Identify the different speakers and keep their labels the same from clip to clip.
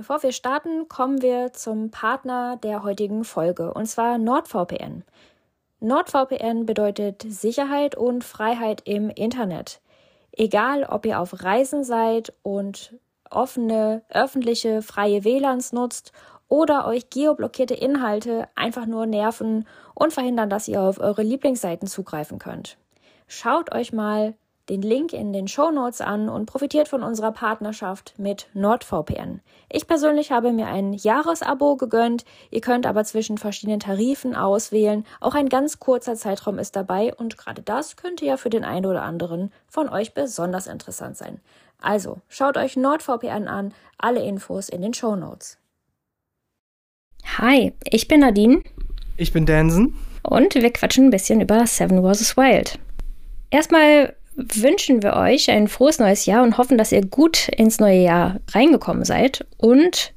Speaker 1: Bevor wir starten, kommen wir zum Partner der heutigen Folge, und zwar NordVPN. NordVPN bedeutet Sicherheit und Freiheit im Internet. Egal, ob ihr auf Reisen seid und offene, öffentliche, freie WLANs nutzt oder euch geoblockierte Inhalte einfach nur nerven und verhindern, dass ihr auf eure Lieblingsseiten zugreifen könnt. Schaut euch mal den Link in den Show Notes an und profitiert von unserer Partnerschaft mit NordVPN. Ich persönlich habe mir ein Jahresabo gegönnt. Ihr könnt aber zwischen verschiedenen Tarifen auswählen. Auch ein ganz kurzer Zeitraum ist dabei und gerade das könnte ja für den einen oder anderen von euch besonders interessant sein. Also, schaut euch NordVPN an. Alle Infos in den Show Notes. Hi, ich bin Nadine.
Speaker 2: Ich bin Dansen.
Speaker 1: Und wir quatschen ein bisschen über Seven vs. Wild. Erstmal wünschen wir euch ein frohes neues Jahr und hoffen, dass ihr gut ins neue Jahr reingekommen seid. Und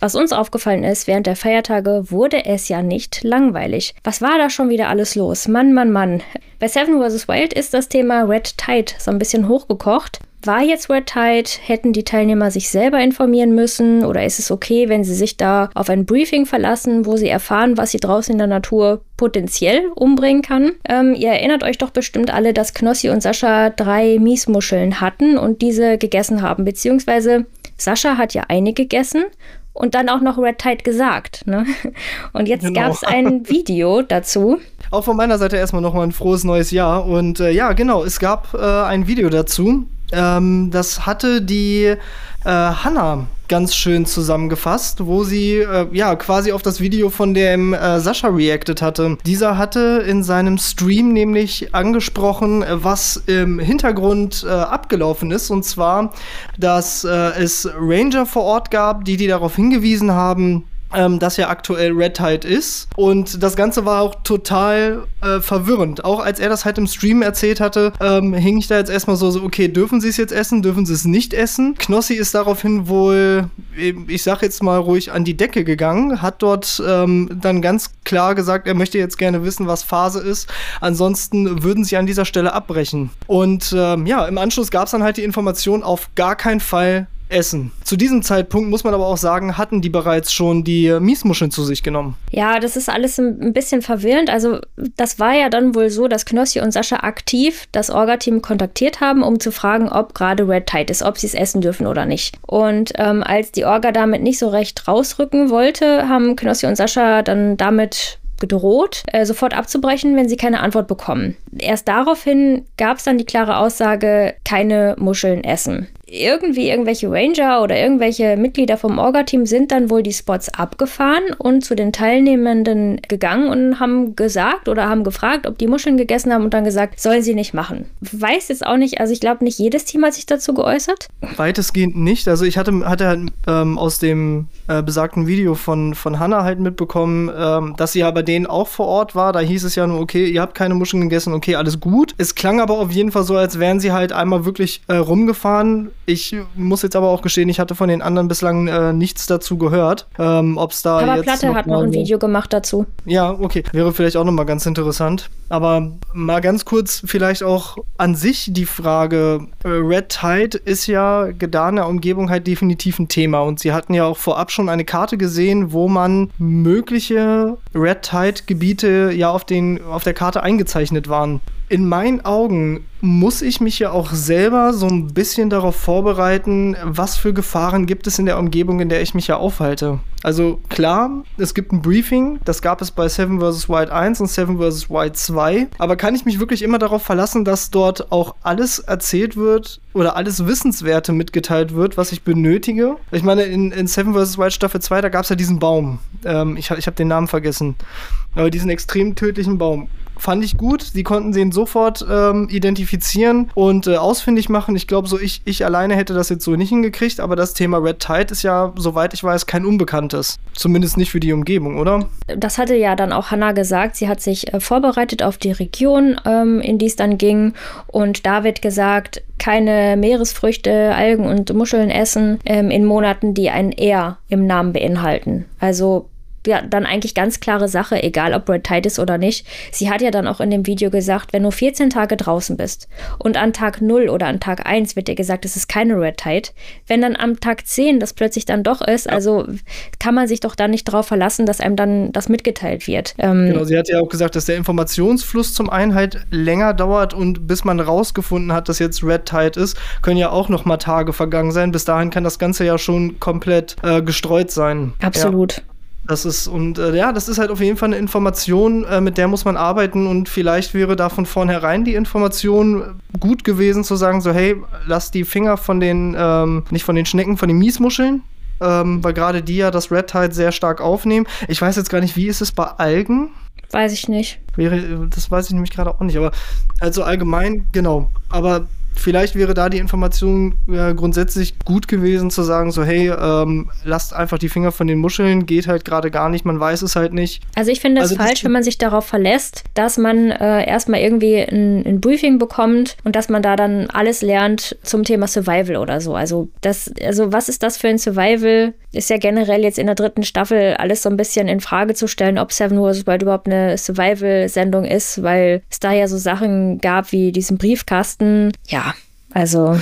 Speaker 1: was uns aufgefallen ist, während der Feiertage wurde es ja nicht langweilig. Was war da schon wieder alles los? Mann, Mann, Mann. Bei Seven vs. Wild ist das Thema Red Tide so ein bisschen hochgekocht. War jetzt Red Tide? Hätten die Teilnehmer sich selber informieren müssen? Oder ist es okay, wenn sie sich da auf ein Briefing verlassen, wo sie erfahren, was sie draußen in der Natur potenziell umbringen kann? Ähm, ihr erinnert euch doch bestimmt alle, dass Knossi und Sascha drei Miesmuscheln hatten und diese gegessen haben. Beziehungsweise Sascha hat ja eine gegessen und dann auch noch Red Tide gesagt. Ne? Und jetzt genau. gab es ein Video dazu.
Speaker 2: Auch von meiner Seite erstmal nochmal ein frohes neues Jahr. Und äh, ja, genau, es gab äh, ein Video dazu. Ähm, das hatte die äh, Hanna ganz schön zusammengefasst, wo sie äh, ja quasi auf das Video von dem äh, Sascha reacted hatte. Dieser hatte in seinem Stream nämlich angesprochen, was im Hintergrund äh, abgelaufen ist, und zwar, dass äh, es Ranger vor Ort gab, die die darauf hingewiesen haben, ähm, das ja aktuell Red Tide ist. Und das Ganze war auch total äh, verwirrend. Auch als er das halt im Stream erzählt hatte, ähm, hing ich da jetzt erstmal so, so, okay, dürfen sie es jetzt essen, dürfen sie es nicht essen? Knossi ist daraufhin wohl, ich sag jetzt mal ruhig, an die Decke gegangen, hat dort ähm, dann ganz klar gesagt, er möchte jetzt gerne wissen, was Phase ist. Ansonsten würden sie an dieser Stelle abbrechen. Und ähm, ja, im Anschluss gab es dann halt die Information, auf gar keinen Fall essen. Zu diesem Zeitpunkt muss man aber auch sagen, hatten die bereits schon die Miesmuscheln zu sich genommen.
Speaker 1: Ja, das ist alles ein bisschen verwirrend. Also das war ja dann wohl so, dass Knossi und Sascha aktiv das Orga-Team kontaktiert haben, um zu fragen, ob gerade Red Tide ist, ob sie es essen dürfen oder nicht. Und ähm, als die Orga damit nicht so recht rausrücken wollte, haben Knossi und Sascha dann damit gedroht, äh, sofort abzubrechen, wenn sie keine Antwort bekommen. Erst daraufhin gab es dann die klare Aussage, keine Muscheln essen irgendwie irgendwelche Ranger oder irgendwelche Mitglieder vom Orga-Team sind dann wohl die Spots abgefahren und zu den Teilnehmenden gegangen und haben gesagt oder haben gefragt, ob die Muscheln gegessen haben und dann gesagt, sollen sie nicht machen. Weiß jetzt auch nicht, also ich glaube nicht jedes Team hat sich dazu geäußert.
Speaker 2: Weitestgehend nicht. Also ich hatte, hatte halt, ähm, aus dem äh, besagten Video von, von Hannah halt mitbekommen, ähm, dass sie ja bei denen auch vor Ort war. Da hieß es ja nur, okay, ihr habt keine Muscheln gegessen, okay, alles gut. Es klang aber auf jeden Fall so, als wären sie halt einmal wirklich äh, rumgefahren ich muss jetzt aber auch gestehen, ich hatte von den anderen bislang äh, nichts dazu gehört. Ähm, Ob es da
Speaker 1: aber
Speaker 2: jetzt
Speaker 1: Platte noch hat noch ein Video gemacht dazu.
Speaker 2: Ja, okay. Wäre vielleicht auch nochmal ganz interessant. Aber mal ganz kurz vielleicht auch an sich die Frage. Äh, Red Tide ist ja Gedaner Umgebung halt definitiv ein Thema. Und sie hatten ja auch vorab schon eine Karte gesehen, wo man mögliche Red Tide-Gebiete ja auf, den, auf der Karte eingezeichnet waren in meinen Augen muss ich mich ja auch selber so ein bisschen darauf vorbereiten, was für Gefahren gibt es in der Umgebung, in der ich mich ja aufhalte. Also klar, es gibt ein Briefing, das gab es bei Seven vs. Wild 1 und Seven vs. Wild 2, aber kann ich mich wirklich immer darauf verlassen, dass dort auch alles erzählt wird oder alles Wissenswerte mitgeteilt wird, was ich benötige? Ich meine, in, in Seven vs. Wild Staffel 2, da gab es ja diesen Baum. Ähm, ich ich habe den Namen vergessen. Aber diesen extrem tödlichen Baum fand ich gut. Sie konnten den sofort ähm, identifizieren und äh, ausfindig machen. Ich glaube, so ich, ich alleine hätte das jetzt so nicht hingekriegt, aber das Thema Red Tide ist ja, soweit ich weiß, kein Unbekanntes. Zumindest nicht für die Umgebung, oder?
Speaker 1: Das hatte ja dann auch Hannah gesagt. Sie hat sich äh, vorbereitet auf die Region, ähm, in die es dann ging. Und da wird gesagt, keine Meeresfrüchte, Algen und Muscheln essen ähm, in Monaten, die ein R im Namen beinhalten. Also dann eigentlich ganz klare Sache, egal ob Red Tide ist oder nicht. Sie hat ja dann auch in dem Video gesagt, wenn du 14 Tage draußen bist und an Tag 0 oder an Tag 1 wird dir gesagt, es ist keine Red Tide, wenn dann am Tag 10 das plötzlich dann doch ist, also kann man sich doch dann nicht darauf verlassen, dass einem dann das mitgeteilt wird.
Speaker 2: Ähm, genau, sie hat ja auch gesagt, dass der Informationsfluss zum einen halt länger dauert und bis man rausgefunden hat, dass jetzt Red Tide ist, können ja auch noch mal Tage vergangen sein. Bis dahin kann das Ganze ja schon komplett äh, gestreut sein.
Speaker 1: Absolut.
Speaker 2: Ja. Das ist, und äh, ja, das ist halt auf jeden Fall eine Information, äh, mit der muss man arbeiten und vielleicht wäre da von vornherein die Information gut gewesen zu sagen, so, hey, lass die Finger von den, ähm, nicht von den Schnecken, von den Miesmuscheln, ähm, weil gerade die ja das Red Tide sehr stark aufnehmen. Ich weiß jetzt gar nicht, wie ist es bei Algen?
Speaker 1: Weiß ich nicht.
Speaker 2: Wäre, das weiß ich nämlich gerade auch nicht, aber also allgemein, genau. Aber vielleicht wäre da die Information äh, grundsätzlich gut gewesen zu sagen, so hey, ähm, lasst einfach die Finger von den Muscheln, geht halt gerade gar nicht, man weiß es halt nicht.
Speaker 1: Also ich finde es also falsch, wenn man sich darauf verlässt, dass man äh, erstmal irgendwie ein, ein, Briefing bekommt und dass man da dann alles lernt zum Thema Survival oder so. Also das, also was ist das für ein Survival? Ist ja generell jetzt in der dritten Staffel alles so ein bisschen in Frage zu stellen, ob Seven Wars World überhaupt eine Survival-Sendung ist, weil es da ja so Sachen gab wie diesen Briefkasten. Ja, also.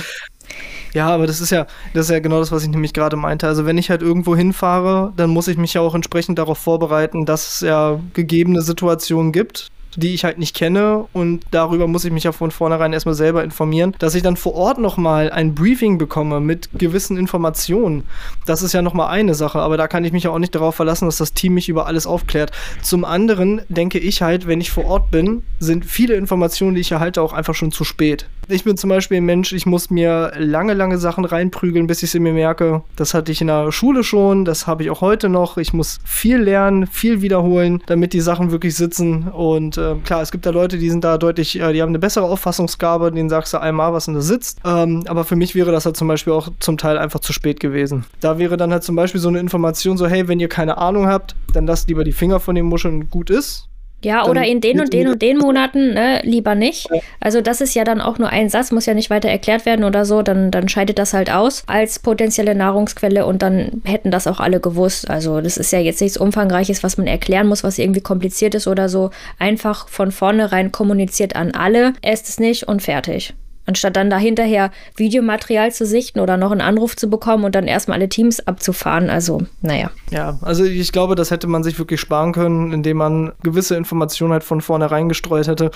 Speaker 2: Ja, aber das ist ja, das ist ja genau das, was ich nämlich gerade meinte. Also wenn ich halt irgendwo hinfahre, dann muss ich mich ja auch entsprechend darauf vorbereiten, dass es ja gegebene Situationen gibt, die ich halt nicht kenne und darüber muss ich mich ja von vornherein erstmal selber informieren, dass ich dann vor Ort nochmal ein Briefing bekomme mit gewissen Informationen. Das ist ja nochmal eine Sache, aber da kann ich mich ja auch nicht darauf verlassen, dass das Team mich über alles aufklärt. Zum anderen denke ich halt, wenn ich vor Ort bin, sind viele Informationen, die ich erhalte, auch einfach schon zu spät. Ich bin zum Beispiel ein Mensch, ich muss mir lange, lange Sachen reinprügeln, bis ich sie mir merke. Das hatte ich in der Schule schon, das habe ich auch heute noch. Ich muss viel lernen, viel wiederholen, damit die Sachen wirklich sitzen und äh, klar, es gibt da Leute, die sind da deutlich, äh, die haben eine bessere Auffassungsgabe, denen sagst du einmal, was in der sitzt. Ähm, aber für mich wäre das halt zum Beispiel auch zum Teil einfach zu spät gewesen. Da wäre dann halt zum Beispiel so eine Information so, hey, wenn ihr keine Ahnung habt, dann lasst lieber die Finger von den Muscheln gut ist.
Speaker 1: Ja, oder in den und den und den Monaten ne, lieber nicht. Also das ist ja dann auch nur ein Satz, muss ja nicht weiter erklärt werden oder so, dann, dann scheidet das halt aus als potenzielle Nahrungsquelle und dann hätten das auch alle gewusst. Also das ist ja jetzt nichts Umfangreiches, was man erklären muss, was irgendwie kompliziert ist oder so. Einfach von vornherein kommuniziert an alle, esst es nicht und fertig. Anstatt dann dahinterher Videomaterial zu sichten oder noch einen Anruf zu bekommen und dann erstmal alle Teams abzufahren. Also, naja.
Speaker 2: Ja, also ich glaube, das hätte man sich wirklich sparen können, indem man gewisse Informationen halt von vornherein gestreut hätte.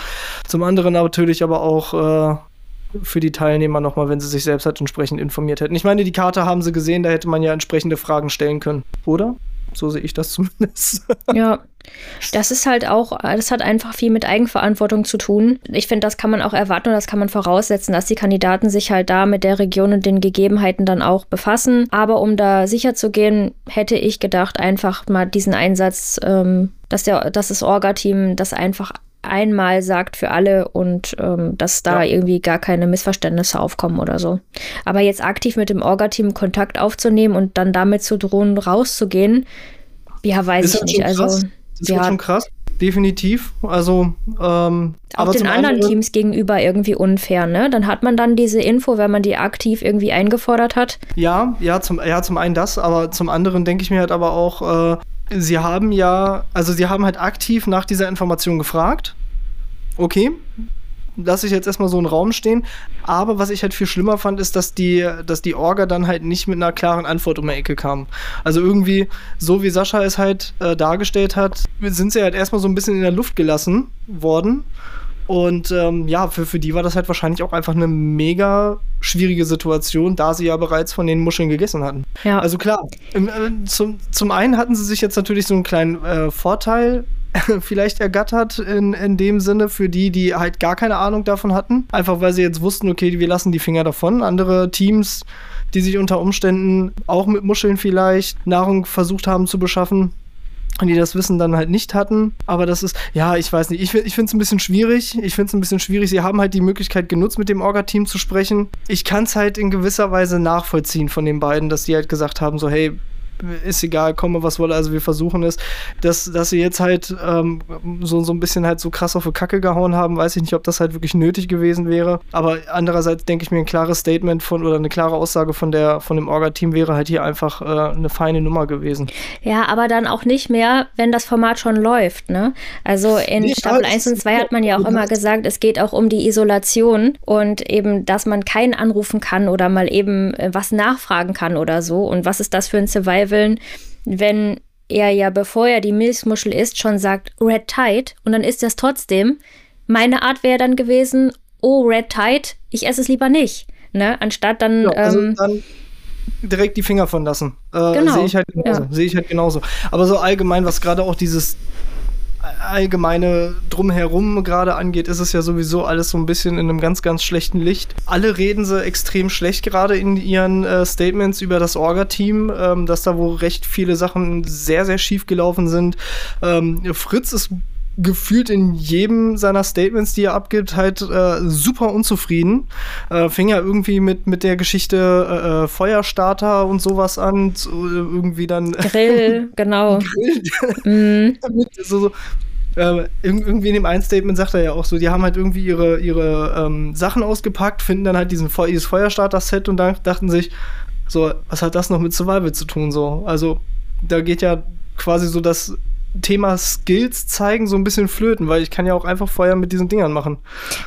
Speaker 2: Zum anderen natürlich aber auch. Äh für die Teilnehmer nochmal, wenn sie sich selbst halt entsprechend informiert hätten. Ich meine, die Karte haben sie gesehen, da hätte man ja entsprechende Fragen stellen können, oder? So sehe ich das zumindest.
Speaker 1: Ja. Das ist halt auch, das hat einfach viel mit Eigenverantwortung zu tun. Ich finde, das kann man auch erwarten und das kann man voraussetzen, dass die Kandidaten sich halt da mit der Region und den Gegebenheiten dann auch befassen. Aber um da sicher zu gehen, hätte ich gedacht, einfach mal diesen Einsatz, ähm, dass, der, dass das Orga-Team das einfach einmal sagt für alle und ähm, dass da ja. irgendwie gar keine Missverständnisse aufkommen oder so. Aber jetzt aktiv mit dem Orga-Team Kontakt aufzunehmen und dann damit zu drohen, rauszugehen, ja, weiß ist ich nicht. Also,
Speaker 2: das ist ja. schon krass. Definitiv. Also, ähm,
Speaker 1: auch den anderen, anderen Teams gegenüber irgendwie unfair, ne? Dann hat man dann diese Info, wenn man die aktiv irgendwie eingefordert hat.
Speaker 2: Ja, ja, zum, ja, zum einen das, aber zum anderen denke ich mir halt aber auch, äh, sie haben ja, also sie haben halt aktiv nach dieser Information gefragt. Okay, lasse ich jetzt erstmal so einen Raum stehen. Aber was ich halt viel schlimmer fand, ist, dass die, dass die Orga dann halt nicht mit einer klaren Antwort um die Ecke kam. Also irgendwie, so wie Sascha es halt äh, dargestellt hat, sind sie halt erstmal so ein bisschen in der Luft gelassen worden. Und ähm, ja, für, für die war das halt wahrscheinlich auch einfach eine mega schwierige Situation, da sie ja bereits von den Muscheln gegessen hatten. Ja. Also klar, im, äh, zum, zum einen hatten sie sich jetzt natürlich so einen kleinen äh, Vorteil vielleicht ergattert in, in dem Sinne für die, die halt gar keine Ahnung davon hatten. Einfach weil sie jetzt wussten, okay, wir lassen die Finger davon. Andere Teams, die sich unter Umständen auch mit Muscheln vielleicht Nahrung versucht haben zu beschaffen, die das Wissen dann halt nicht hatten. Aber das ist, ja, ich weiß nicht, ich, ich finde es ein bisschen schwierig. Ich finde es ein bisschen schwierig. Sie haben halt die Möglichkeit genutzt, mit dem Orga-Team zu sprechen. Ich kann es halt in gewisser Weise nachvollziehen von den beiden, dass die halt gesagt haben, so, hey, ist egal, komme was wolle, also wir versuchen es. Dass, dass sie jetzt halt ähm, so, so ein bisschen halt so krass auf die Kacke gehauen haben, weiß ich nicht, ob das halt wirklich nötig gewesen wäre. Aber andererseits denke ich mir, ein klares Statement von oder eine klare Aussage von der von dem Orga-Team wäre halt hier einfach äh, eine feine Nummer gewesen.
Speaker 1: Ja, aber dann auch nicht mehr, wenn das Format schon läuft, ne? Also in nee, Staffel 1 und 2 hat man ja auch immer gesagt, es geht auch um die Isolation und eben, dass man keinen anrufen kann oder mal eben äh, was nachfragen kann oder so. Und was ist das für ein Survival, wenn er ja, bevor er die Milchmuschel isst, schon sagt Red Tide und dann ist das trotzdem. Meine Art wäre dann gewesen, oh, Red Tide, ich esse es lieber nicht. Ne? Anstatt dann, ja, also ähm,
Speaker 2: dann direkt die Finger von lassen. Äh, genau. Sehe ich, halt. Ja. Sehe ich halt genauso. Aber so allgemein, was gerade auch dieses allgemeine Drumherum gerade angeht, ist es ja sowieso alles so ein bisschen in einem ganz, ganz schlechten Licht. Alle reden sie extrem schlecht gerade in ihren äh, Statements über das Orga-Team, ähm, dass da wohl recht viele Sachen sehr, sehr schief gelaufen sind. Ähm, Fritz ist gefühlt in jedem seiner Statements, die er abgibt, halt äh, super unzufrieden. Äh, fing ja irgendwie mit, mit der Geschichte äh, äh Feuerstarter und sowas an, so, irgendwie dann.
Speaker 1: Grill, genau. Grill.
Speaker 2: mm. so, so, äh, irgendwie in dem einen Statement sagt er ja auch so, die haben halt irgendwie ihre, ihre ähm, Sachen ausgepackt, finden dann halt diesen dieses Feuerstarter-Set und dann dachten sich, so, was hat das noch mit Survival zu tun? So, also da geht ja quasi so das Thema Skills zeigen so ein bisschen flöten, weil ich kann ja auch einfach Feuer mit diesen Dingern machen.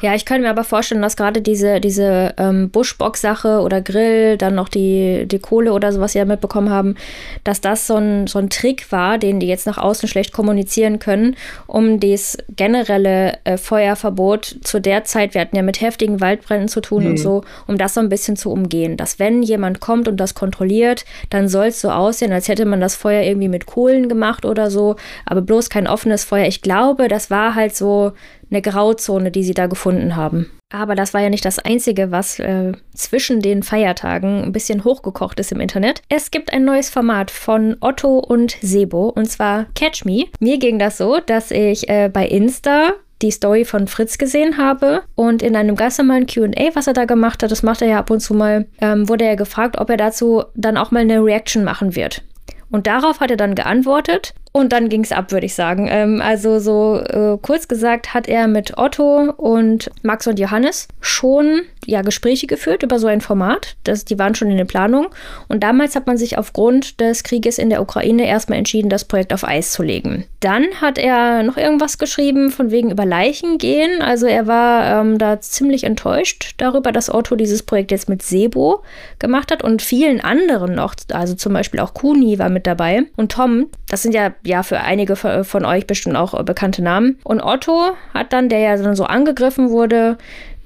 Speaker 1: Ja, ich könnte mir aber vorstellen, dass gerade diese, diese ähm, Buschbox-Sache oder Grill, dann noch die, die Kohle oder so, was sie ja mitbekommen haben, dass das so ein, so ein Trick war, den die jetzt nach außen schlecht kommunizieren können, um das generelle äh, Feuerverbot zu der Zeit, wir hatten ja mit heftigen Waldbränden zu tun mhm. und so, um das so ein bisschen zu umgehen. Dass wenn jemand kommt und das kontrolliert, dann soll es so aussehen, als hätte man das Feuer irgendwie mit Kohlen gemacht oder so aber bloß kein offenes Feuer. Ich glaube, das war halt so eine Grauzone, die sie da gefunden haben. Aber das war ja nicht das Einzige, was äh, zwischen den Feiertagen ein bisschen hochgekocht ist im Internet. Es gibt ein neues Format von Otto und Sebo und zwar Catch Me. Mir ging das so, dass ich äh, bei Insta die Story von Fritz gesehen habe und in einem ganz normalen QA, was er da gemacht hat, das macht er ja ab und zu mal, ähm, wurde er gefragt, ob er dazu dann auch mal eine Reaction machen wird. Und darauf hat er dann geantwortet und dann ging es ab, würde ich sagen. Ähm, also so äh, kurz gesagt hat er mit Otto und Max und Johannes schon ja Gespräche geführt über so ein Format. Das, die waren schon in der Planung. Und damals hat man sich aufgrund des Krieges in der Ukraine erstmal entschieden, das Projekt auf Eis zu legen. Dann hat er noch irgendwas geschrieben von wegen über Leichen gehen. Also er war ähm, da ziemlich enttäuscht darüber, dass Otto dieses Projekt jetzt mit Sebo gemacht hat und vielen anderen noch. Also zum Beispiel auch Kuni war mit dabei. Und Tom, das sind ja ja für einige von euch bestimmt auch bekannte Namen. Und Otto hat dann, der ja dann so angegriffen wurde,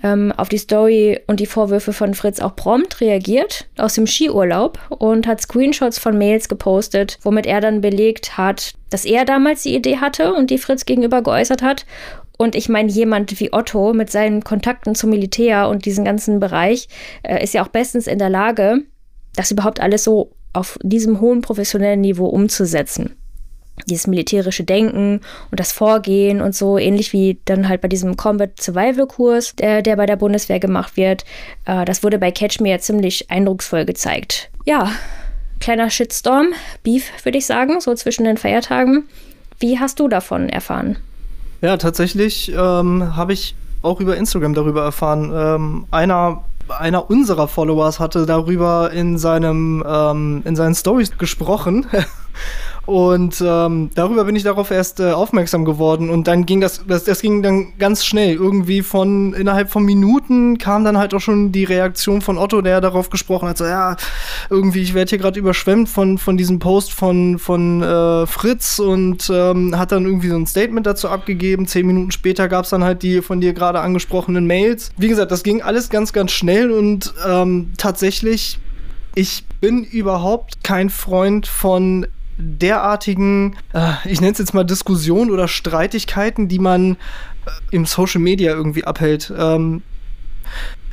Speaker 1: ähm, auf die Story und die Vorwürfe von Fritz auch prompt reagiert aus dem Skiurlaub und hat Screenshots von Mails gepostet, womit er dann belegt hat, dass er damals die Idee hatte und die Fritz gegenüber geäußert hat. Und ich meine, jemand wie Otto mit seinen Kontakten zum Militär und diesem ganzen Bereich äh, ist ja auch bestens in der Lage, das überhaupt alles so auf diesem hohen professionellen Niveau umzusetzen dieses militärische Denken und das Vorgehen und so, ähnlich wie dann halt bei diesem Combat Survival Kurs, der, der bei der Bundeswehr gemacht wird. Äh, das wurde bei Catch Me ja ziemlich eindrucksvoll gezeigt. Ja, kleiner Shitstorm, Beef, würde ich sagen, so zwischen den Feiertagen. Wie hast du davon erfahren?
Speaker 2: Ja, tatsächlich ähm, habe ich auch über Instagram darüber erfahren. Ähm, einer einer unserer Followers hatte darüber in seinem ähm, in seinen Stories gesprochen Und ähm, darüber bin ich darauf erst äh, aufmerksam geworden. Und dann ging das, das, das ging dann ganz schnell. Irgendwie von innerhalb von Minuten kam dann halt auch schon die Reaktion von Otto, der darauf gesprochen hat: so, ja, irgendwie, ich werde hier gerade überschwemmt von, von diesem Post von, von äh, Fritz und ähm, hat dann irgendwie so ein Statement dazu abgegeben. Zehn Minuten später gab es dann halt die von dir gerade angesprochenen Mails. Wie gesagt, das ging alles ganz, ganz schnell und ähm, tatsächlich ich bin überhaupt kein Freund von derartigen, äh, ich nenne es jetzt mal Diskussionen oder Streitigkeiten, die man äh, im Social Media irgendwie abhält. Ähm,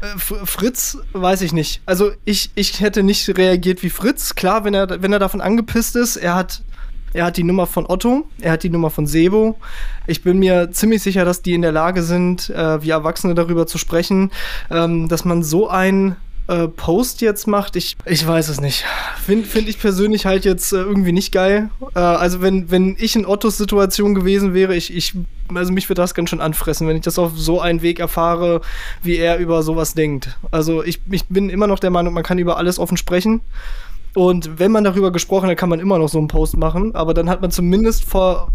Speaker 2: äh, Fritz, weiß ich nicht. Also ich, ich hätte nicht reagiert wie Fritz. Klar, wenn er, wenn er davon angepisst ist, er hat, er hat die Nummer von Otto, er hat die Nummer von Sebo. Ich bin mir ziemlich sicher, dass die in der Lage sind, äh, wie Erwachsene darüber zu sprechen, ähm, dass man so ein äh, Post jetzt macht, ich, ich weiß es nicht. Finde find ich persönlich halt jetzt äh, irgendwie nicht geil. Äh, also wenn, wenn ich in Ottos Situation gewesen wäre, ich, ich, also mich würde das ganz schön anfressen, wenn ich das auf so einen Weg erfahre, wie er über sowas denkt. Also ich, ich bin immer noch der Meinung, man kann über alles offen sprechen. Und wenn man darüber gesprochen hat, kann man immer noch so einen Post machen. Aber dann hat man zumindest vor,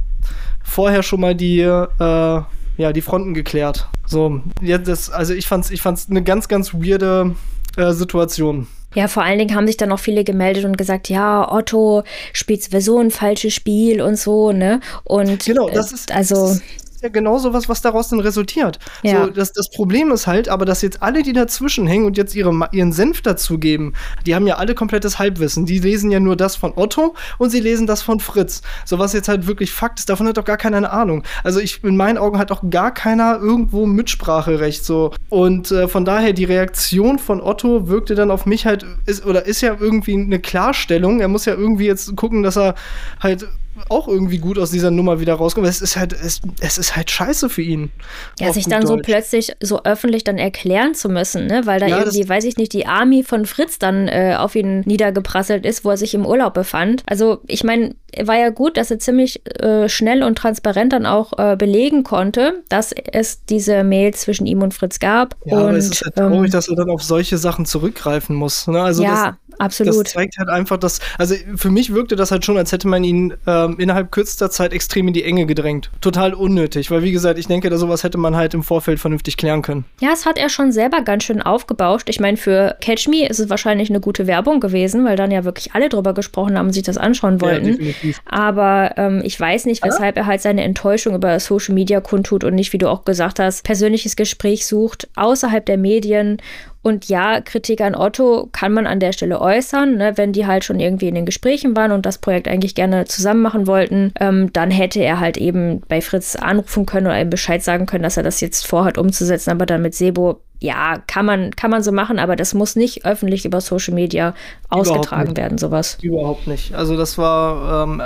Speaker 2: vorher schon mal die, äh, ja, die Fronten geklärt. So, ja, das, also ich fand's, ich fand's eine ganz, ganz weirde äh, Situation.
Speaker 1: Ja, vor allen Dingen haben sich dann auch viele gemeldet und gesagt, ja, Otto spielt sowieso ein falsches Spiel und so, ne? Und
Speaker 2: genau, das ist also das ist, ja genau sowas, was daraus dann resultiert. Ja. So, das, das Problem ist halt, aber dass jetzt alle, die dazwischen hängen und jetzt ihre, ihren Senf dazugeben, die haben ja alle komplettes Halbwissen. Die lesen ja nur das von Otto und sie lesen das von Fritz. So was jetzt halt wirklich Fakt ist, davon hat doch gar keiner eine Ahnung. Also ich, in meinen Augen hat auch gar keiner irgendwo Mitspracherecht so. Und äh, von daher, die Reaktion von Otto wirkte dann auf mich halt, ist, oder ist ja irgendwie eine Klarstellung. Er muss ja irgendwie jetzt gucken, dass er halt auch irgendwie gut aus dieser Nummer wieder rauskommen. Es ist halt, es, es ist halt scheiße für ihn.
Speaker 1: Ja, sich dann Deutsch. so plötzlich so öffentlich dann erklären zu müssen, ne? Weil da ja, irgendwie, weiß ich nicht, die Army von Fritz dann äh, auf ihn niedergeprasselt ist, wo er sich im Urlaub befand. Also, ich meine, war ja gut, dass er ziemlich äh, schnell und transparent dann auch äh, belegen konnte, dass es diese Mail zwischen ihm und Fritz gab.
Speaker 2: Ja,
Speaker 1: und, aber
Speaker 2: es ist halt traurig, ähm, dass er dann auf solche Sachen zurückgreifen muss. Ne? Also
Speaker 1: ja, das, absolut.
Speaker 2: Das zeigt halt einfach, dass, also für mich wirkte das halt schon, als hätte man ihn ähm, innerhalb kürzester Zeit extrem in die Enge gedrängt. Total unnötig, weil wie gesagt, ich denke, da sowas hätte man halt im Vorfeld vernünftig klären können.
Speaker 1: Ja, es hat er schon selber ganz schön aufgebauscht. Ich meine, für Catch Me ist es wahrscheinlich eine gute Werbung gewesen, weil dann ja wirklich alle drüber gesprochen haben und sich das anschauen wollten. Ja, Aber ähm, ich weiß nicht, weshalb er halt seine Enttäuschung über Social Media kundtut und nicht, wie du auch gesagt hast, persönliches Gespräch sucht außerhalb der Medien und ja, Kritik an Otto kann man an der Stelle äußern, ne? wenn die halt schon irgendwie in den Gesprächen waren und das Projekt eigentlich gerne zusammen machen wollten, ähm, dann hätte er halt eben bei Fritz anrufen können oder ihm Bescheid sagen können, dass er das jetzt vorhat umzusetzen, aber dann mit Sebo ja, kann man, kann man so machen, aber das muss nicht öffentlich über Social Media ausgetragen werden, sowas.
Speaker 2: Überhaupt nicht. Also das war, ähm,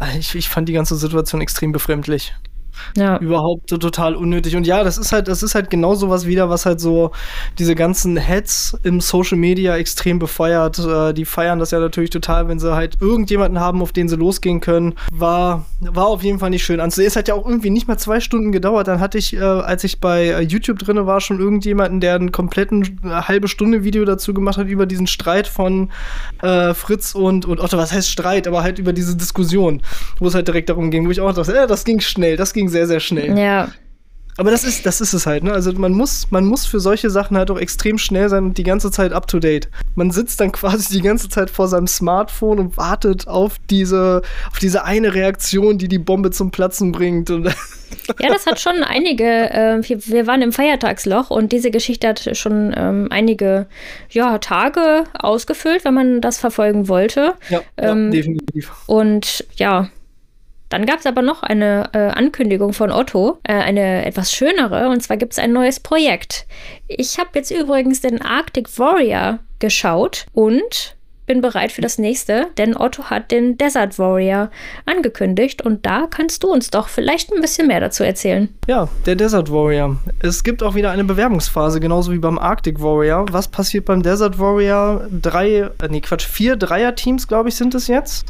Speaker 2: äh, ich, ich fand die ganze Situation extrem befremdlich. Ja. Überhaupt so total unnötig. Und ja, das ist halt, das ist halt genau sowas wieder, was halt so diese ganzen Heads im Social Media extrem befeuert. Äh, die feiern das ja natürlich total, wenn sie halt irgendjemanden haben, auf den sie losgehen können. War, war auf jeden Fall nicht schön anzusehen. Es hat ja auch irgendwie nicht mal zwei Stunden gedauert. Dann hatte ich, äh, als ich bei äh, YouTube drin war, schon irgendjemanden, der einen kompletten äh, halbe Stunde Video dazu gemacht hat über diesen Streit von äh, Fritz und, und Otto. Was heißt Streit? Aber halt über diese Diskussion, wo es halt direkt darum ging, wo ich auch dachte, äh, das ging schnell, das ging sehr, sehr schnell.
Speaker 1: Ja.
Speaker 2: Aber das ist, das ist es halt, ne? Also man muss, man muss für solche Sachen halt auch extrem schnell sein und die ganze Zeit up to date. Man sitzt dann quasi die ganze Zeit vor seinem Smartphone und wartet auf diese, auf diese eine Reaktion, die die Bombe zum Platzen bringt. Und
Speaker 1: ja, das hat schon einige, äh, wir, wir, waren im Feiertagsloch und diese Geschichte hat schon ähm, einige ja, Tage ausgefüllt, wenn man das verfolgen wollte.
Speaker 2: Ja, ähm, ja definitiv.
Speaker 1: Und ja, dann gab es aber noch eine äh, Ankündigung von Otto, äh, eine etwas schönere, und zwar gibt es ein neues Projekt. Ich habe jetzt übrigens den Arctic Warrior geschaut und bin bereit für das nächste, denn Otto hat den Desert Warrior angekündigt und da kannst du uns doch vielleicht ein bisschen mehr dazu erzählen.
Speaker 2: Ja, der Desert Warrior. Es gibt auch wieder eine Bewerbungsphase, genauso wie beim Arctic Warrior. Was passiert beim Desert Warrior? Drei, äh, nee, Quatsch, vier Dreier-Teams, glaube ich, sind es jetzt,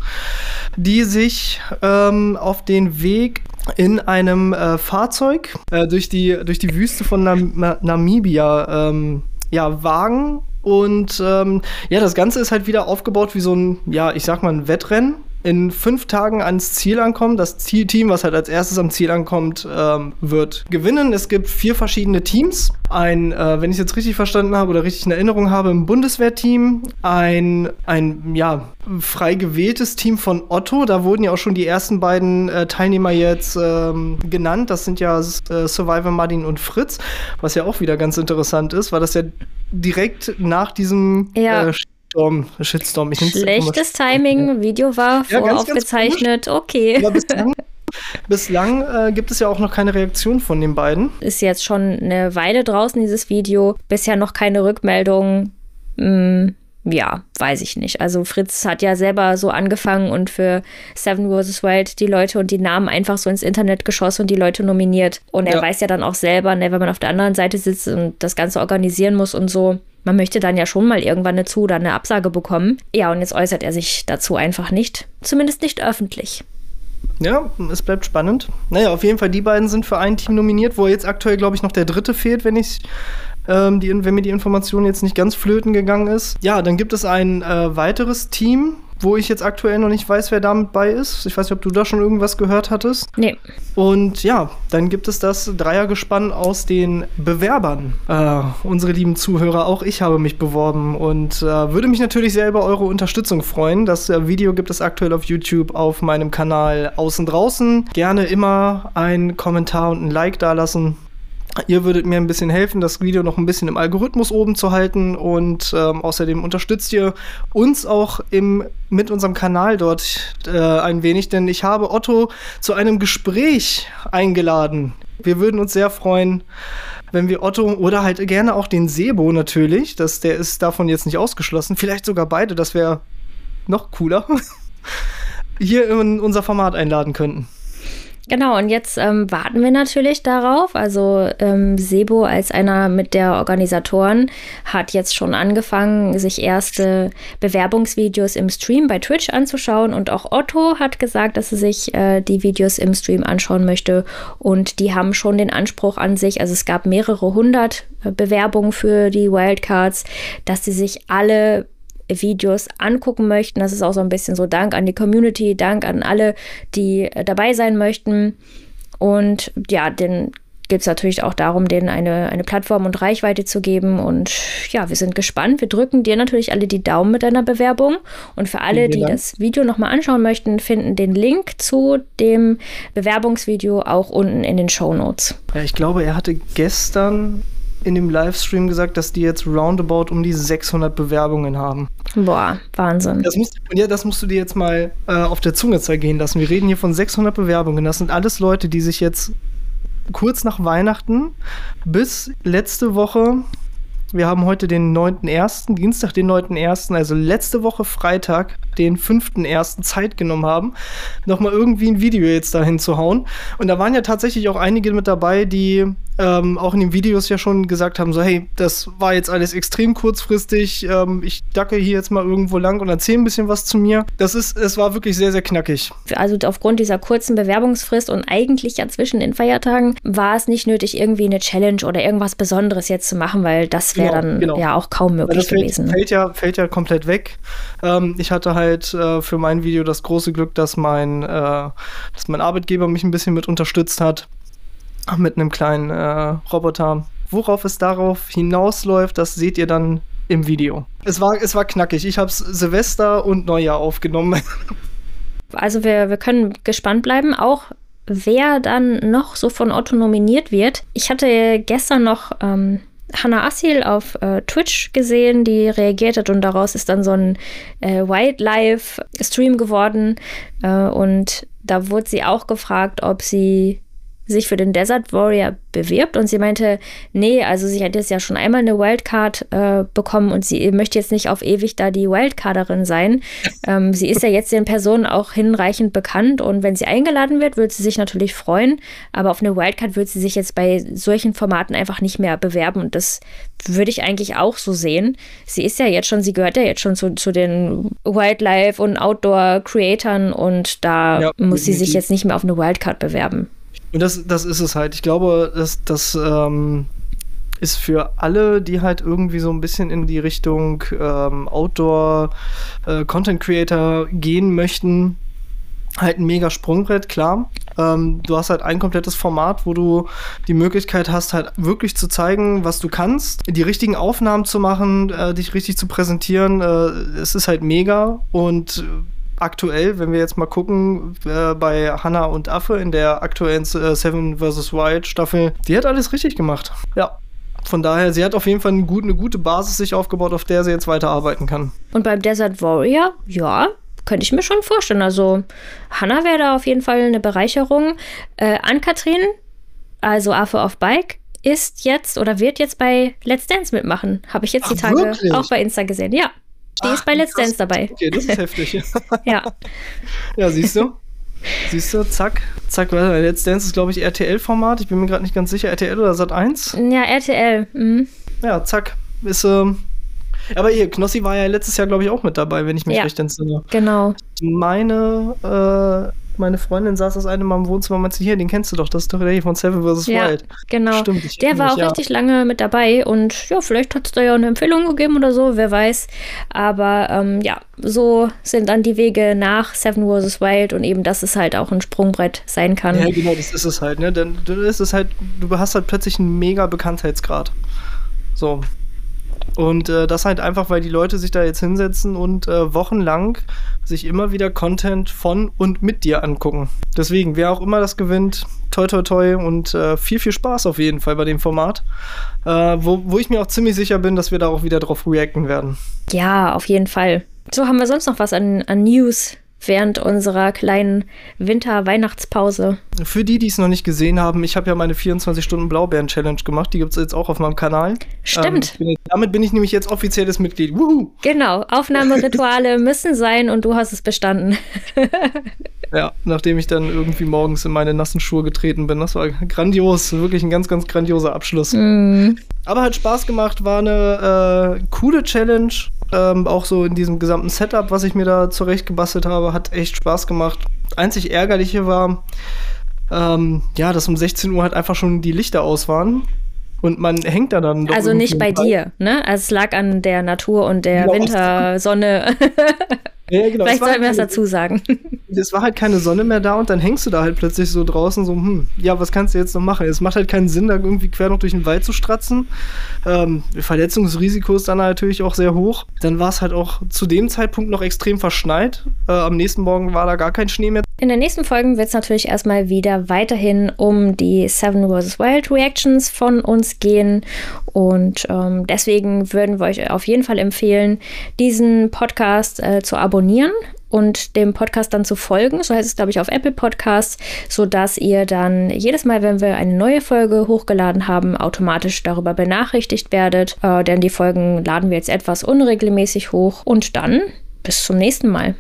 Speaker 2: die sich ähm, auf den Weg in einem äh, Fahrzeug äh, durch, die, durch die Wüste von Nam Namibia ähm, ja, wagen und ähm, ja, das Ganze ist halt wieder aufgebaut wie so ein, ja, ich sag mal, ein Wettrennen in fünf Tagen ans Ziel ankommen. Das Zielteam, was halt als erstes am Ziel ankommt, ähm, wird gewinnen. Es gibt vier verschiedene Teams. Ein, äh, wenn ich es jetzt richtig verstanden habe oder richtig in Erinnerung habe, ein Bundeswehrteam, ein, ein ja, frei gewähltes Team von Otto. Da wurden ja auch schon die ersten beiden äh, Teilnehmer jetzt ähm, genannt. Das sind ja äh, Survivor Martin und Fritz, was ja auch wieder ganz interessant ist, weil das ja direkt nach diesem
Speaker 1: ja.
Speaker 2: Äh, Shitstorm, Shitstorm.
Speaker 1: Schlechtes Timing, Video war ja, voraufgezeichnet, ganz okay. Aber
Speaker 2: bislang, bislang äh, gibt es ja auch noch keine Reaktion von den beiden.
Speaker 1: Ist jetzt schon eine Weile draußen, dieses Video. Bisher noch keine Rückmeldung. Hm, ja, weiß ich nicht. Also Fritz hat ja selber so angefangen und für Seven vs. Wild die Leute und die Namen einfach so ins Internet geschossen und die Leute nominiert. Und er ja. weiß ja dann auch selber, ne, wenn man auf der anderen Seite sitzt und das Ganze organisieren muss und so, man möchte dann ja schon mal irgendwann eine Zu- oder eine Absage bekommen. Ja, und jetzt äußert er sich dazu einfach nicht. Zumindest nicht öffentlich.
Speaker 2: Ja, es bleibt spannend. Naja, auf jeden Fall, die beiden sind für ein Team nominiert, wo jetzt aktuell, glaube ich, noch der dritte fehlt, wenn ich ähm, die, wenn mir die Information jetzt nicht ganz flöten gegangen ist. Ja, dann gibt es ein äh, weiteres Team, wo ich jetzt aktuell noch nicht weiß, wer damit bei ist. Ich weiß nicht, ob du da schon irgendwas gehört hattest.
Speaker 1: Nee.
Speaker 2: Und ja, dann gibt es das Dreiergespann aus den Bewerbern. Äh, unsere lieben Zuhörer, auch ich habe mich beworben und äh, würde mich natürlich sehr über eure Unterstützung freuen. Das äh, Video gibt es aktuell auf YouTube auf meinem Kanal Außen Draußen. Gerne immer einen Kommentar und ein Like dalassen. Ihr würdet mir ein bisschen helfen, das Video noch ein bisschen im Algorithmus oben zu halten und ähm, außerdem unterstützt ihr uns auch im, mit unserem Kanal dort äh, ein wenig, denn ich habe Otto zu einem Gespräch eingeladen. Wir würden uns sehr freuen, wenn wir Otto oder halt gerne auch den Sebo natürlich, das, der ist davon jetzt nicht ausgeschlossen, vielleicht sogar beide, das wäre noch cooler, hier in unser Format einladen könnten.
Speaker 1: Genau, und jetzt ähm, warten wir natürlich darauf. Also ähm, Sebo als einer mit der Organisatoren hat jetzt schon angefangen, sich erste Bewerbungsvideos im Stream bei Twitch anzuschauen. Und auch Otto hat gesagt, dass er sich äh, die Videos im Stream anschauen möchte. Und die haben schon den Anspruch an sich, also es gab mehrere hundert äh, Bewerbungen für die Wildcards, dass sie sich alle Videos angucken möchten. Das ist auch so ein bisschen so Dank an die Community, Dank an alle, die äh, dabei sein möchten. Und ja, den geht es natürlich auch darum, denen eine, eine Plattform und Reichweite zu geben. Und ja, wir sind gespannt. Wir drücken dir natürlich alle die Daumen mit deiner Bewerbung. Und für alle, die das Video nochmal anschauen möchten, finden den Link zu dem Bewerbungsvideo auch unten in den Show Notes.
Speaker 2: Ja, ich glaube, er hatte gestern in dem Livestream gesagt, dass die jetzt roundabout um die 600 Bewerbungen haben.
Speaker 1: Boah, Wahnsinn.
Speaker 2: Das musst, ja, das musst du dir jetzt mal äh, auf der Zunge zergehen lassen. Wir reden hier von 600 Bewerbungen. Das sind alles Leute, die sich jetzt kurz nach Weihnachten bis letzte Woche, wir haben heute den 9.1., Dienstag den 9.1., also letzte Woche Freitag, den 5.1. Zeit genommen haben, nochmal irgendwie ein Video jetzt dahin zu hauen. Und da waren ja tatsächlich auch einige mit dabei, die ähm, auch in den Videos ja schon gesagt haben, so hey, das war jetzt alles extrem kurzfristig, ähm, ich dacke hier jetzt mal irgendwo lang und erzähle ein bisschen was zu mir. Das ist, es war wirklich sehr, sehr knackig.
Speaker 1: Also aufgrund dieser kurzen Bewerbungsfrist und eigentlich ja zwischen den Feiertagen war es nicht nötig, irgendwie eine Challenge oder irgendwas Besonderes jetzt zu machen, weil das wäre genau, dann genau. ja auch kaum möglich
Speaker 2: fällt,
Speaker 1: gewesen.
Speaker 2: Fällt ja, fällt ja komplett weg. Ähm, ich hatte halt äh, für mein Video das große Glück, dass mein, äh, dass mein Arbeitgeber mich ein bisschen mit unterstützt hat mit einem kleinen äh, Roboter. Worauf es darauf hinausläuft, das seht ihr dann im Video. Es war, es war knackig. Ich habe Silvester und Neujahr aufgenommen.
Speaker 1: Also wir, wir können gespannt bleiben, auch wer dann noch so von Otto nominiert wird. Ich hatte gestern noch ähm, Hannah Assil auf äh, Twitch gesehen, die reagiert hat und daraus ist dann so ein äh, Wildlife-Stream geworden. Äh, und da wurde sie auch gefragt, ob sie sich für den Desert Warrior bewirbt und sie meinte, nee, also sie hat jetzt ja schon einmal eine Wildcard äh, bekommen und sie möchte jetzt nicht auf ewig da die Wildcarderin sein. Ähm, sie ist ja jetzt den Personen auch hinreichend bekannt und wenn sie eingeladen wird, wird sie sich natürlich freuen, aber auf eine Wildcard wird sie sich jetzt bei solchen Formaten einfach nicht mehr bewerben und das würde ich eigentlich auch so sehen. Sie ist ja jetzt schon, sie gehört ja jetzt schon zu, zu den Wildlife und Outdoor-Creatoren und da ja, muss sie sich jetzt nicht mehr auf eine Wildcard bewerben.
Speaker 2: Und das, das ist es halt. Ich glaube, dass das ähm, ist für alle, die halt irgendwie so ein bisschen in die Richtung ähm, Outdoor äh, Content Creator gehen möchten, halt ein mega Sprungbrett, klar. Ähm, du hast halt ein komplettes Format, wo du die Möglichkeit hast, halt wirklich zu zeigen, was du kannst, die richtigen Aufnahmen zu machen, äh, dich richtig zu präsentieren. Äh, es ist halt mega und aktuell, wenn wir jetzt mal gucken, äh, bei Hannah und Affe in der aktuellen äh, Seven vs. Wild Staffel, die hat alles richtig gemacht. Ja. Von daher, sie hat auf jeden Fall eine gute, eine gute Basis sich aufgebaut, auf der sie jetzt weiterarbeiten kann.
Speaker 1: Und beim Desert Warrior, ja, könnte ich mir schon vorstellen. Also Hannah wäre da auf jeden Fall eine Bereicherung. Äh, Ann-Kathrin, also Affe auf Bike, ist jetzt oder wird jetzt bei Let's Dance mitmachen. Habe ich jetzt Ach, die Tage wirklich? auch bei Insta gesehen. Ja. Die Ach, bei Let's Dance dabei.
Speaker 2: Okay, das ist heftig.
Speaker 1: ja.
Speaker 2: Ja, siehst du? Siehst du, zack, zack, Let's Dance ist, glaube ich, RTL-Format. Ich bin mir gerade nicht ganz sicher, RTL oder Sat 1?
Speaker 1: Ja, RTL. Mhm.
Speaker 2: Ja, zack. Ist, äh, Aber hier, Knossi war ja letztes Jahr, glaube ich, auch mit dabei, wenn ich mich
Speaker 1: Ja.
Speaker 2: recht entsinne.
Speaker 1: Genau.
Speaker 2: Meine, äh, meine Freundin saß das eine Mal im Wohnzimmer und meinte, hier, den kennst du doch, das ist doch der hier von Seven vs.
Speaker 1: Ja,
Speaker 2: Wild.
Speaker 1: genau.
Speaker 2: Stimmt,
Speaker 1: Der war auch
Speaker 2: ja.
Speaker 1: richtig lange mit dabei und ja, vielleicht hat es da ja eine Empfehlung gegeben oder so, wer weiß. Aber ähm, ja, so sind dann die Wege nach Seven vs. Wild und eben, dass es halt auch ein Sprungbrett sein kann.
Speaker 2: Ja, genau, das ist es halt, ne? Denn du ist es halt, du hast halt plötzlich einen mega Bekanntheitsgrad. So. Und äh, das halt einfach, weil die Leute sich da jetzt hinsetzen und äh, wochenlang sich immer wieder Content von und mit dir angucken. Deswegen, wer auch immer das gewinnt, toi toi toi und äh, viel, viel Spaß auf jeden Fall bei dem Format. Äh, wo, wo ich mir auch ziemlich sicher bin, dass wir da auch wieder drauf reacten werden.
Speaker 1: Ja, auf jeden Fall. So, haben wir sonst noch was an, an News während unserer kleinen Winter-Weihnachtspause?
Speaker 2: Für die, die es noch nicht gesehen haben, ich habe ja meine 24-Stunden-Blaubeeren-Challenge gemacht. Die gibt es jetzt auch auf meinem Kanal.
Speaker 1: Stimmt.
Speaker 2: Ähm, bin jetzt, damit bin ich nämlich jetzt offizielles Mitglied. Wuhu!
Speaker 1: Genau, Aufnahmerituale müssen sein und du hast es bestanden.
Speaker 2: Ja, nachdem ich dann irgendwie morgens in meine nassen Schuhe getreten bin. Das war grandios, wirklich ein ganz, ganz grandioser Abschluss.
Speaker 1: Mhm.
Speaker 2: Aber hat Spaß gemacht, war eine äh, coole Challenge. Ähm, auch so in diesem gesamten Setup, was ich mir da zurecht gebastelt habe, hat echt Spaß gemacht. Einzig ärgerliche war, ähm, ja, dass um 16 Uhr halt einfach schon die Lichter aus waren. Und man hängt da dann.
Speaker 1: Also nicht bei
Speaker 2: dran.
Speaker 1: dir, ne? Also es lag an der Natur und der
Speaker 2: Genau.
Speaker 1: Wintersonne.
Speaker 2: Ja, genau.
Speaker 1: Vielleicht
Speaker 2: Es
Speaker 1: sollten wir das
Speaker 2: halt-
Speaker 1: dazu sagen.
Speaker 2: es war halt keine Sonne mehr da und dann hängst du da halt plötzlich so draußen so, hm, ja, was kannst du jetzt noch machen? Es macht halt keinen Sinn, da irgendwie quer noch durch den Wald zu stratzen. Ähm, Verletzungsrisiko ist dann natürlich auch sehr hoch. Dann war es halt auch zu dem Zeitpunkt noch extrem verschneit. Äh, am nächsten Morgen war da gar kein Schnee mehr.
Speaker 1: In den nächsten Folgen wird es natürlich erstmal wieder weiterhin um die Seven vs. Wild Reactions von uns gehen. Und ähm, deswegen würden wir euch auf jeden Fall empfehlen, diesen Podcast äh, zu abonnieren und dem Podcast dann zu folgen. So heißt es, glaube ich, auf Apple Podcasts, sodass ihr dann jedes Mal, wenn wir eine neue Folge hochgeladen haben, automatisch darüber benachrichtigt werdet. Äh, denn die Folgen laden wir jetzt etwas unregelmäßig hoch. Und dann bis zum nächsten Mal.